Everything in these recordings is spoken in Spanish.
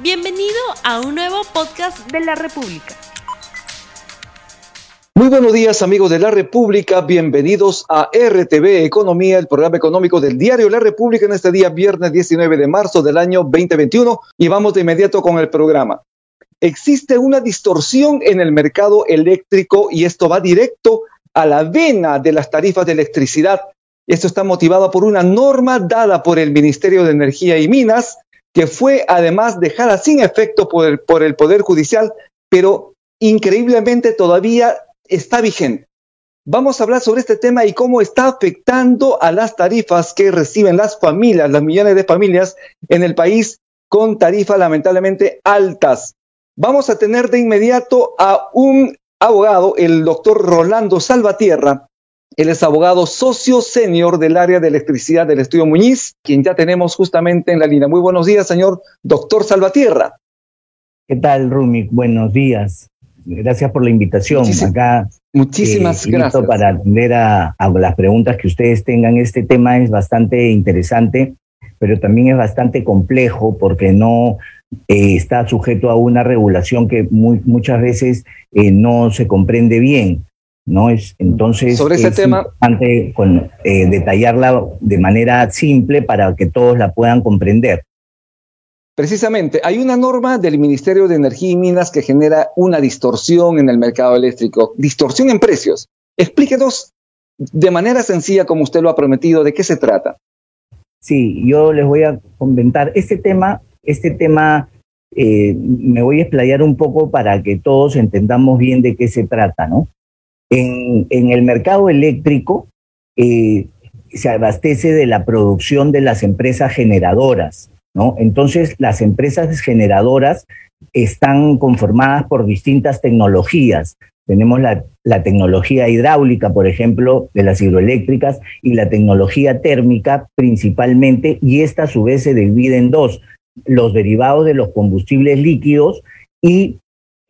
Bienvenido a un nuevo podcast de la República. Muy buenos días amigos de la República, bienvenidos a RTV Economía, el programa económico del diario La República en este día viernes 19 de marzo del año 2021 y vamos de inmediato con el programa. Existe una distorsión en el mercado eléctrico y esto va directo a la vena de las tarifas de electricidad. Esto está motivado por una norma dada por el Ministerio de Energía y Minas que fue además dejada sin efecto por el, por el Poder Judicial, pero increíblemente todavía está vigente. Vamos a hablar sobre este tema y cómo está afectando a las tarifas que reciben las familias, las millones de familias en el país con tarifas lamentablemente altas. Vamos a tener de inmediato a un abogado, el doctor Rolando Salvatierra, él es abogado socio senior del área de electricidad del Estudio Muñiz, quien ya tenemos justamente en la línea. Muy buenos días, señor doctor Salvatierra. ¿Qué tal, Rumi? Buenos días. Gracias por la invitación. Acá, muchísimas eh, gracias. Para atender a, las preguntas que ustedes tengan. Este tema es bastante interesante, pero también es bastante complejo porque no eh, está sujeto a una regulación que muchas veces eh, no se comprende bien. ¿No? Es, entonces, Sobre ese tema, importante con, eh, detallarla de manera simple para que todos la puedan comprender. Precisamente, hay una norma del Ministerio de Energía y Minas que genera una distorsión en el mercado eléctrico, distorsión en precios. Explíquenos de manera sencilla, como usted lo ha prometido, de qué se trata. Sí, yo les voy a comentar este tema, este tema eh, me voy a explayar un poco para que todos entendamos bien de qué se trata, ¿no? En, el mercado eléctrico eh, se abastece de la producción de las empresas generadoras, ¿no? Entonces, las empresas generadoras están conformadas por distintas tecnologías. Tenemos la, tecnología hidráulica, por ejemplo, de las hidroeléctricas, y la tecnología térmica principalmente, y esta a su vez se divide en dos, los derivados de los combustibles líquidos y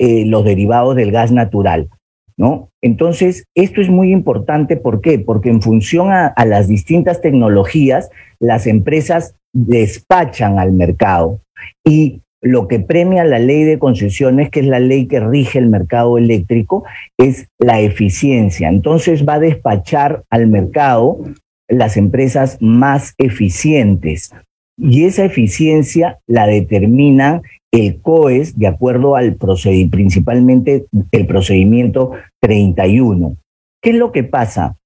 eh, los derivados del gas natural. ¿No? Entonces, esto es muy importante, ¿por qué? Porque en función a, las distintas tecnologías, las empresas despachan al mercado y lo que premia la ley de concesiones, que es la ley que rige el mercado eléctrico, es la eficiencia. Entonces va a despachar al mercado las empresas más eficientes. Y esa eficiencia la determina el COES de acuerdo al procedimiento, principalmente el procedimiento 31. ¿Qué es lo que pasa?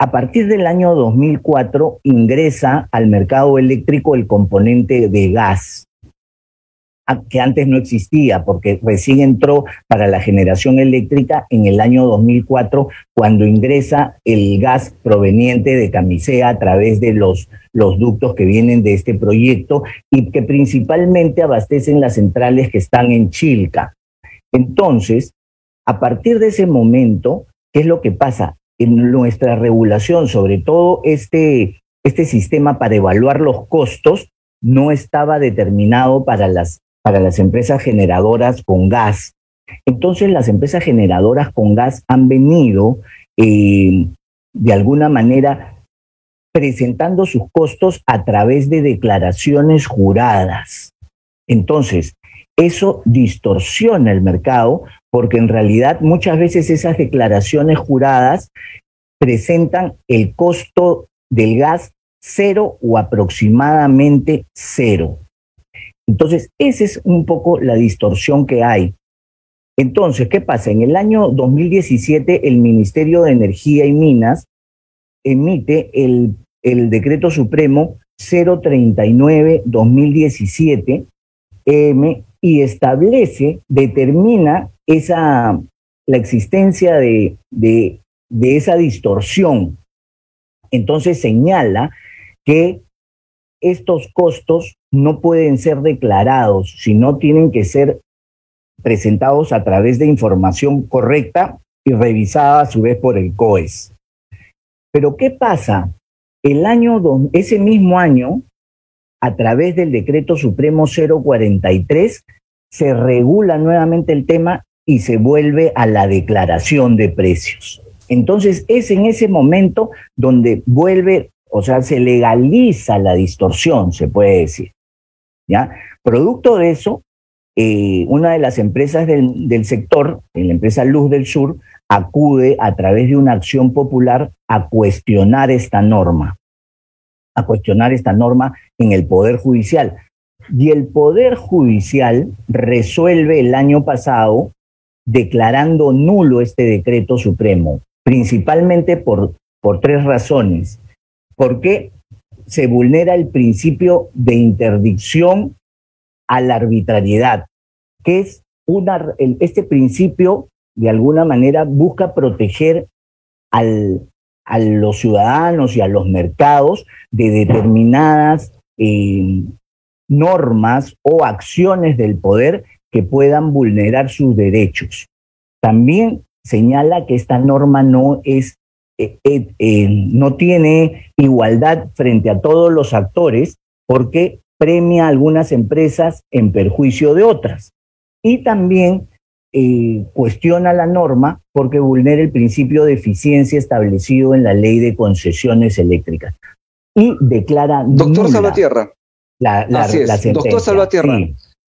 A partir del año 2004 ingresa al mercado eléctrico el componente de gas que antes no existía, porque recién entró para la generación eléctrica en el año 2004, cuando ingresa el gas proveniente de Camisea a través de los, los ductos que vienen de este proyecto y que principalmente abastecen las centrales que están en Chilca. Entonces, a partir de ese momento, ¿qué es lo que pasa? En nuestra regulación, sobre todo este, este sistema para evaluar los costos, no estaba determinado para las para las empresas generadoras con gas. Entonces las empresas generadoras con gas han venido eh, de alguna manera presentando sus costos a través de declaraciones juradas. Entonces, eso distorsiona el mercado porque en realidad muchas veces esas declaraciones juradas presentan el costo del gas cero o aproximadamente cero. Entonces, esa es un poco la distorsión que hay. Entonces, ¿qué pasa? En el año 2017, el Ministerio de Energía y Minas emite el, decreto supremo 039-2017 y establece, determina esa, la existencia de, de esa distorsión. Entonces señala que estos costos no pueden ser declarados, sino tienen que ser presentados a través de información correcta y revisada a su vez por el COES. Pero ¿qué pasa? El año, ese mismo año, a través del decreto supremo 043, se regula nuevamente el tema y se vuelve a la declaración de precios. Entonces es en ese momento donde vuelve o sea, se legaliza la distorsión, se puede decir. ¿Ya? Producto de eso, eh, una de las empresas del, del sector, la empresa Luz del Sur, acude a través de una acción popular a cuestionar esta norma, a cuestionar esta norma en el Poder Judicial. Y el Poder Judicial resuelve el año pasado declarando nulo este decreto supremo, principalmente por, por tres razones. Porque se vulnera el principio de interdicción a la arbitrariedad, que es una, este principio de alguna manera busca proteger al, a los ciudadanos y a los mercados de determinadas eh, normas o acciones del poder que puedan vulnerar sus derechos. También señala que esta norma no es eh, eh, no tiene igualdad frente a todos los actores porque premia a algunas empresas en perjuicio de otras. Y también eh, cuestiona la norma porque vulnera el principio de eficiencia establecido en la ley de concesiones eléctricas. Y declara. Doctor Salvatierra. La, la, Doctor Salvatierra.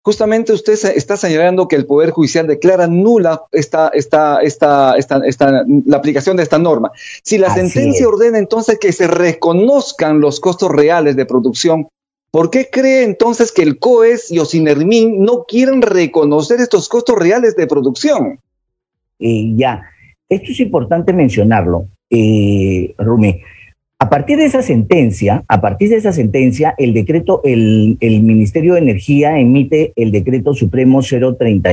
Justamente usted está señalando que el Poder Judicial declara nula esta, esta, esta, esta, la aplicación de esta norma. Si la sentencia ordena entonces que se reconozcan los costos reales de producción, ¿por qué cree entonces que el COES y Osinermin no quieren reconocer estos costos reales de producción? Eh, ya, esto es importante mencionarlo, eh, Rumi. A partir de esa sentencia, a partir de esa sentencia, el decreto, el, Ministerio de Energía emite el decreto supremo 030,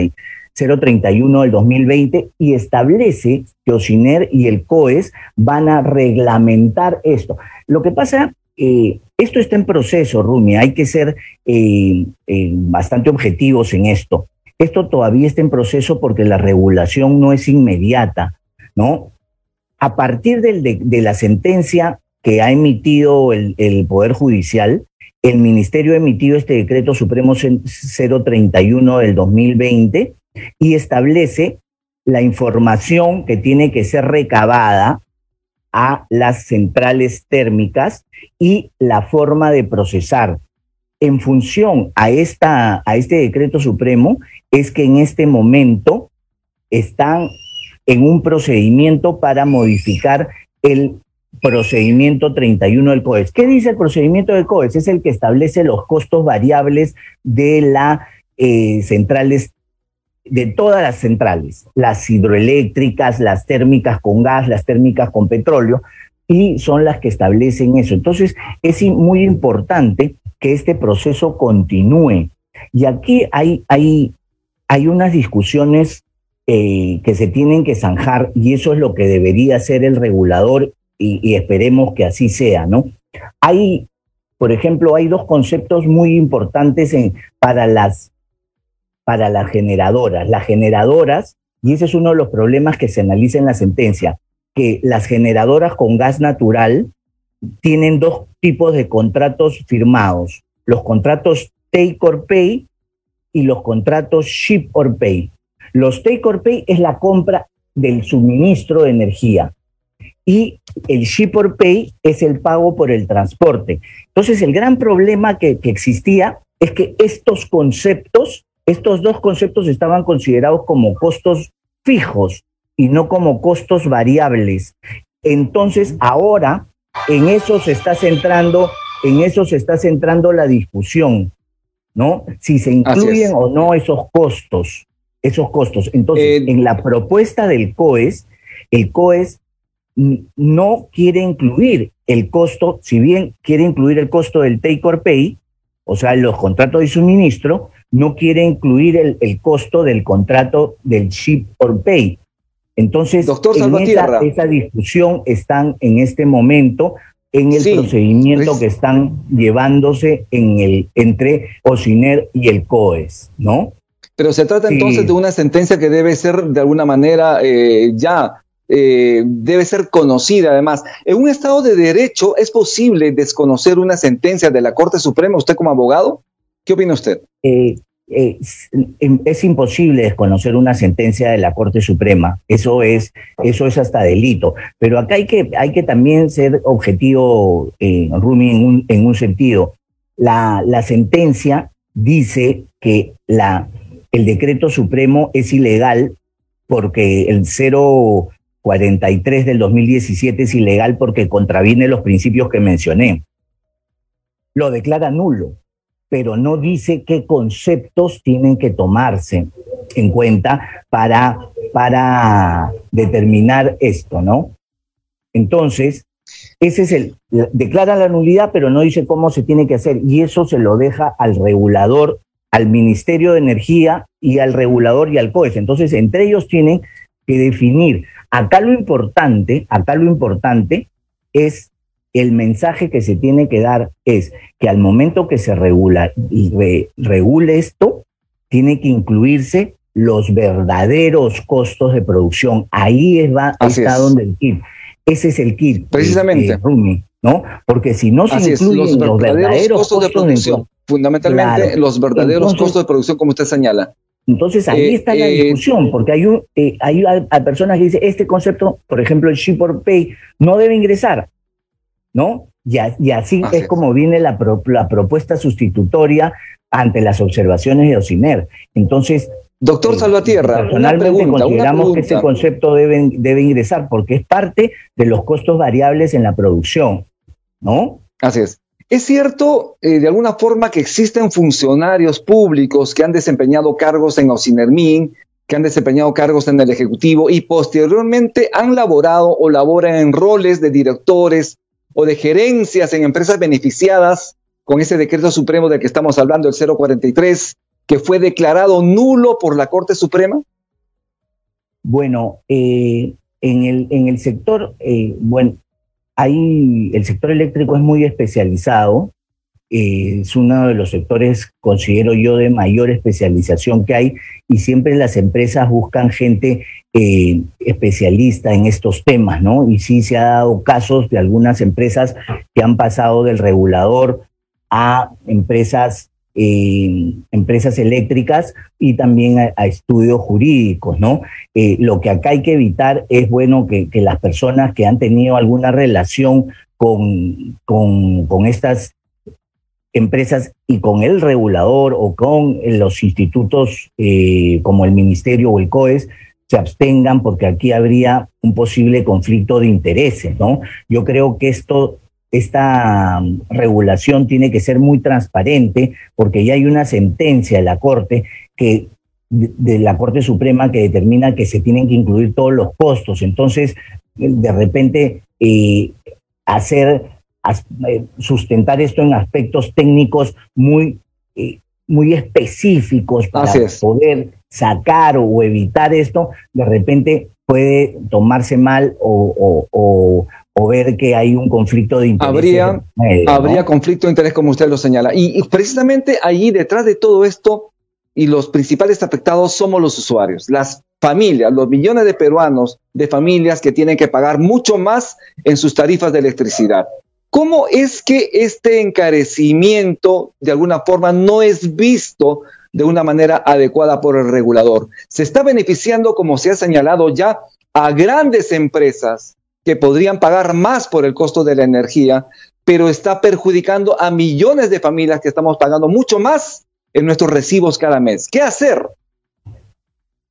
031 del 2020 y establece que OSINER y el COES van a reglamentar esto. Lo que pasa, eh, esto está en proceso, Rumi, hay que ser eh, eh, bastante objetivos en esto. Esto todavía está en proceso porque la regulación no es inmediata, ¿no? A partir de la sentencia que ha emitido el, Poder Judicial, el Ministerio ha emitido este decreto supremo 031 del 2020 y establece la información que tiene que ser recabada a las centrales térmicas y la forma de procesar. En función a, esta, a este decreto supremo es que en este momento están en un procedimiento para modificar el procedimiento 31 del COES. ¿Qué dice el procedimiento del COES? Es el que establece los costos variables de las eh, centrales, de todas las centrales, las hidroeléctricas, las térmicas con gas, las térmicas con petróleo, y son las que establecen eso. Entonces, es muy importante que este proceso continúe. Y aquí hay, hay, hay unas discusiones eh, que se tienen que zanjar y eso es lo que debería hacer el regulador y, esperemos que así sea, ¿no? Hay, por ejemplo, hay dos conceptos muy importantes en, para, las, para las generadoras. Las generadoras, y ese es uno de los problemas que se analiza en la sentencia, que las generadoras con gas natural tienen dos tipos de contratos firmados, los contratos take or pay y los contratos ship or pay. Los take or pay es la compra del suministro de energía y el ship or pay es el pago por el transporte. Entonces, el gran problema que, existía es que estos conceptos, estos dos conceptos estaban considerados como costos fijos y no como costos variables. Entonces, ahora en eso se está centrando, en eso se está centrando la discusión, ¿no? Si se incluyen o no esos costos, esos costos. Entonces, eh, en la propuesta del COES, el COES no quiere incluir el costo, si bien quiere incluir el costo del take or pay, o sea, los contratos de suministro, no quiere incluir el, costo del contrato del ship or pay. Entonces, Doctor en esa, discusión están en este momento en el procedimiento que están llevándose en el, entre OSINER y el COES, ¿no? Pero se trata entonces de una sentencia que debe ser de alguna manera eh, ya eh, debe ser conocida además. En un Estado de Derecho es posible desconocer una sentencia de la Corte Suprema, usted como abogado. ¿Qué opina usted? Eh, eh, es, imposible desconocer una sentencia de la Corte Suprema. Eso es, eso es hasta delito. Pero acá hay que, hay que también ser objetivo, Rumi, en un, en un sentido. La, la sentencia dice que la el decreto supremo es ilegal porque el 043 del 2017 es ilegal porque contraviene los principios que mencioné. Lo declara nulo, pero no dice qué conceptos tienen que tomarse en cuenta para, para determinar esto, ¿no? Entonces, ese es el, declara la nulidad, pero no dice cómo se tiene que hacer, y eso se lo deja al regulador, al Ministerio de Energía y al regulador y al COES. Entonces, entre ellos tienen que definir. Acá lo importante, acá lo importante es el mensaje que se tiene que dar es que al momento que se regula, regule esto, tiene que incluirse los verdaderos costos de producción. Ahí es va, está donde el kit. Ese es el kit. Precisamente. Rumi, ¿no? Porque si no se incluyen los, verdaderos costos, de producción, fundamentalmente los verdaderos costos de producción, como usted señala. Entonces ahí eh, está la eh, discusión, porque hay, un, eh, hay, personas que dicen, este concepto, por ejemplo, el ship or pay, no debe ingresar, ¿no? Y, así, es, como viene la, la propuesta sustitutoria ante las observaciones de OCINER. Entonces, Doctor Salvatierra, personalmente consideramos que ese concepto debe, debe ingresar porque es parte de los costos variables en la producción, ¿no? Así es. Es cierto, eh, de alguna forma, que existen funcionarios públicos que han desempeñado cargos en Ocinermin, que han desempeñado cargos en el Ejecutivo y posteriormente han laborado o laboran en roles de directores o de gerencias en empresas beneficiadas con ese decreto supremo del que estamos hablando, el 043, que fue declarado nulo por la Corte Suprema? Bueno, eh, en, el, en el sector, eh, bueno, hay, el sector eléctrico es muy especializado, eh, es uno de los sectores, considero yo, de mayor especialización que hay y siempre las empresas buscan gente especialista en estos temas, ¿no? Y sí se ha dado casos de algunas empresas que han pasado del regulador a empresas empresas eléctricas y también a, estudios jurídicos, ¿no? Eh, lo que acá hay que evitar es, bueno, que, las personas que han tenido alguna relación con, con, estas empresas y con el regulador o con los institutos eh, como el Ministerio o el COES se abstengan porque aquí habría un posible conflicto de intereses, ¿no? Yo creo que esto esta um, regulación tiene que ser muy transparente porque ya hay una sentencia de la Corte que de, la Corte Suprema que determina que se tienen que incluir todos los costos. Entonces, de repente, eh, hacer, eh, sustentar esto en aspectos técnicos muy, eh, muy específicos para poder sacar o evitar esto, de repente puede tomarse mal o, o ver que hay un conflicto de interés. Habría, habría conflicto de interés, como usted lo señala. Y, precisamente allí, detrás de todo esto, y los principales afectados somos los usuarios, las familias, los millones de peruanos, de familias que tienen que pagar mucho más en sus tarifas de electricidad. ¿Cómo es que este encarecimiento de alguna forma no es visto de una manera adecuada por el regulador? Se está beneficiando, como se ha señalado ya, a grandes empresas que podrían pagar más por el costo de la energía, pero está perjudicando a millones de familias que estamos pagando mucho más en nuestros recibos cada mes. ¿Qué hacer?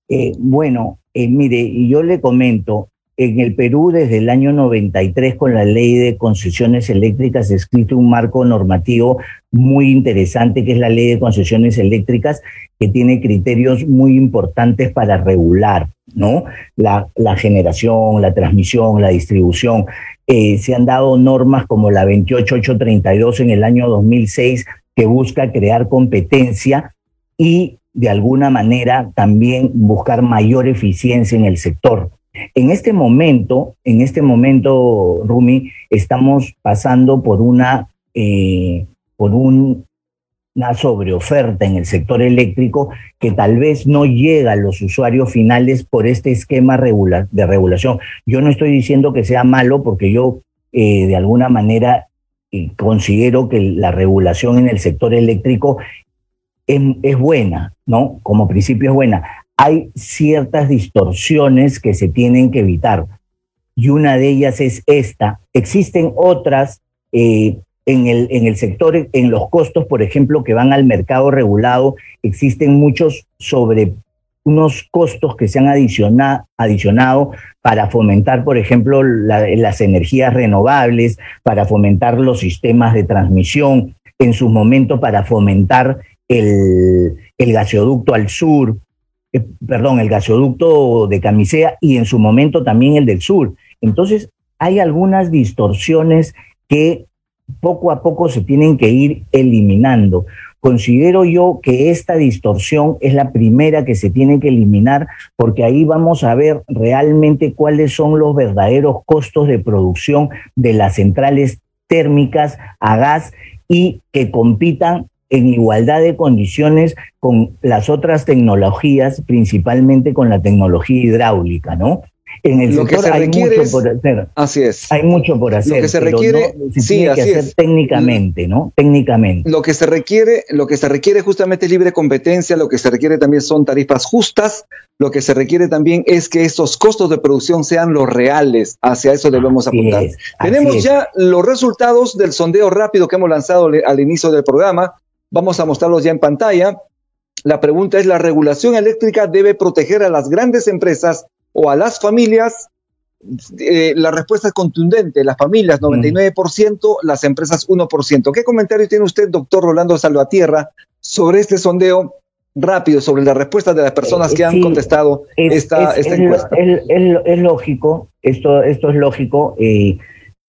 Eh, bueno, eh, mire, yo le comento, en el Perú desde el año 93 con la ley de concesiones eléctricas ha escrito un marco normativo muy interesante que es la ley de concesiones eléctricas que tiene criterios muy importantes para regular. ¿no? La, generación, la transmisión, la distribución. Eh, se han dado normas como la 28832 en el año 2006 que busca crear competencia y de alguna manera también buscar mayor eficiencia en el sector. En este momento, en este momento, Rumi, estamos pasando por una, eh, por un una sobreoferta en el sector eléctrico que tal vez no llega a los usuarios finales por este esquema de regulación. Yo no estoy diciendo que sea malo porque yo eh, de alguna manera eh, considero que la regulación en el sector eléctrico es buena, ¿no? Como principio es buena. Hay ciertas distorsiones que se tienen que evitar y una de ellas es esta. Existen otras eh, en el, en el sector, en los costos, por ejemplo, que van al mercado regulado, existen muchos sobre unos costos que se han adicionado para fomentar, por ejemplo, las energías renovables, para fomentar los sistemas de transmisión, en su momento para fomentar el, el gasoducto al sur, eh, perdón, el gasoducto de Camisea y en su momento también el del sur. Entonces, hay algunas distorsiones que poco a poco se tienen que ir eliminando. Considero yo que esta distorsión es la primera que se tiene que eliminar porque ahí vamos a ver realmente cuáles son los verdaderos costos de producción de las centrales térmicas a gas y que compitan en igualdad de condiciones con las otras tecnologías, principalmente con la tecnología hidráulica, ¿no? En el lo que se hay mucho por hacer. Así es. Hay mucho por hacer. Lo que se requiere, sí, así es. técnicamente, ¿no? Técnicamente. Lo que se requiere, lo que se requiere justamente es libre competencia, lo que se requiere también son tarifas justas, lo que se requiere también es que esos costos de producción sean los reales. Hacia eso debemos apuntar. Tenemos ya los resultados del sondeo rápido que hemos lanzado al inicio del programa. Vamos a mostrarlos ya en pantalla. La pregunta es, ¿la regulación eléctrica debe proteger a las grandes empresas o a las familias, eh, la respuesta es contundente. Las familias 99%, las empresas 1%. ¿Qué comentario tiene usted, doctor Rolando Salvatierra, sobre este sondeo rápido, sobre la respuesta de las personas que han contestado esta, esta encuesta? Es, lógico, esto, esto es lógico. Eh,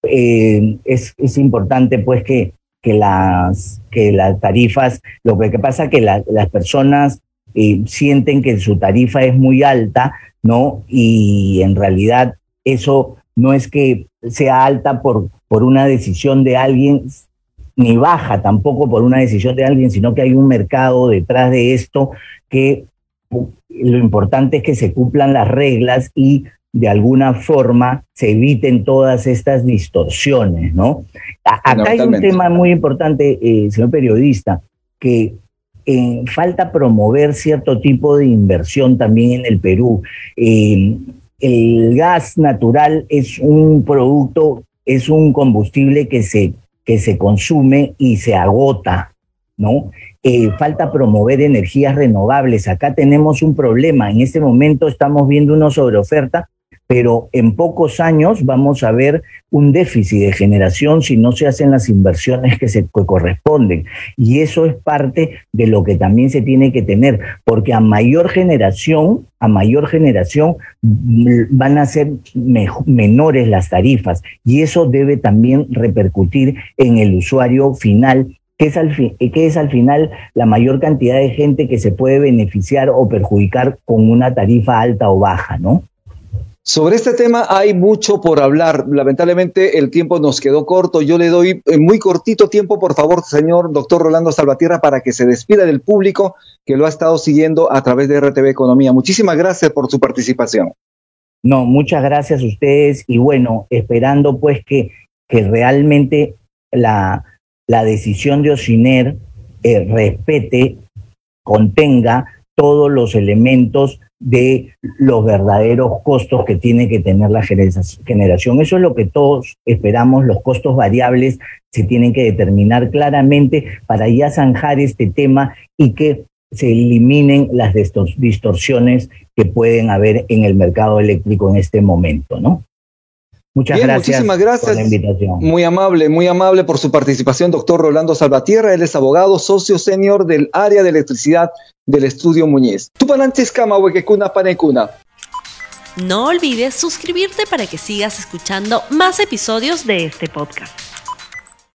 eh, es, es, importante pues que, que, las, que las tarifas, lo que pasa es que las personas sienten que su tarifa es muy alta, ¿no? Y en realidad eso no es que sea alta por, por una decisión de alguien, ni baja tampoco por una decisión de alguien, sino que hay un mercado detrás de esto que lo importante es que se cumplan las reglas y de alguna forma se eviten todas estas distorsiones, ¿no? Acá hay un tema muy importante, eh, señor periodista, que eh, falta promover cierto tipo de inversión también en el Perú. Eh, el gas natural es un producto, es un combustible que se, que se consume y se agota, ¿no? Eh, falta promover energías renovables. Acá tenemos un problema. En este momento estamos viendo una sobreoferta pero en pocos años vamos a ver un déficit de generación si no se hacen las inversiones que se corresponden. Y eso es parte de lo que también se tiene que tener, porque a mayor generación, a mayor generación van a ser menores las tarifas y eso debe también repercutir en el usuario final que es, al que es al final la mayor cantidad de gente que se puede beneficiar o perjudicar con una tarifa alta o baja, ¿no? Sobre este tema hay mucho por hablar. Lamentablemente el tiempo nos quedó corto. Yo le doy eh, muy cortito tiempo, por favor, señor doctor Rolando Salvatierra, para que se despida del público que lo ha estado siguiendo a través de RTV Economía. Muchísimas gracias por su participación. No, muchas gracias a ustedes y bueno, esperando pues que, que realmente la, la decisión de Ociner eh, respete, contenga todos los elementos de los verdaderos costos que tiene que tener la generación. Eso es lo que todos esperamos, los costos variables se tienen que determinar claramente para ya zanjar este tema y que se eliminen las distorsiones que pueden haber en el mercado eléctrico en este momento, ¿no? Muchas gracias. Muchísimas gracias. Por la invitación. Muy amable, muy amable por su participación, doctor Rolando Salvatierra. Él es abogado socio senior del área de electricidad del estudio Muñiz. No olvides suscribirte para que sigas escuchando más episodios de este podcast.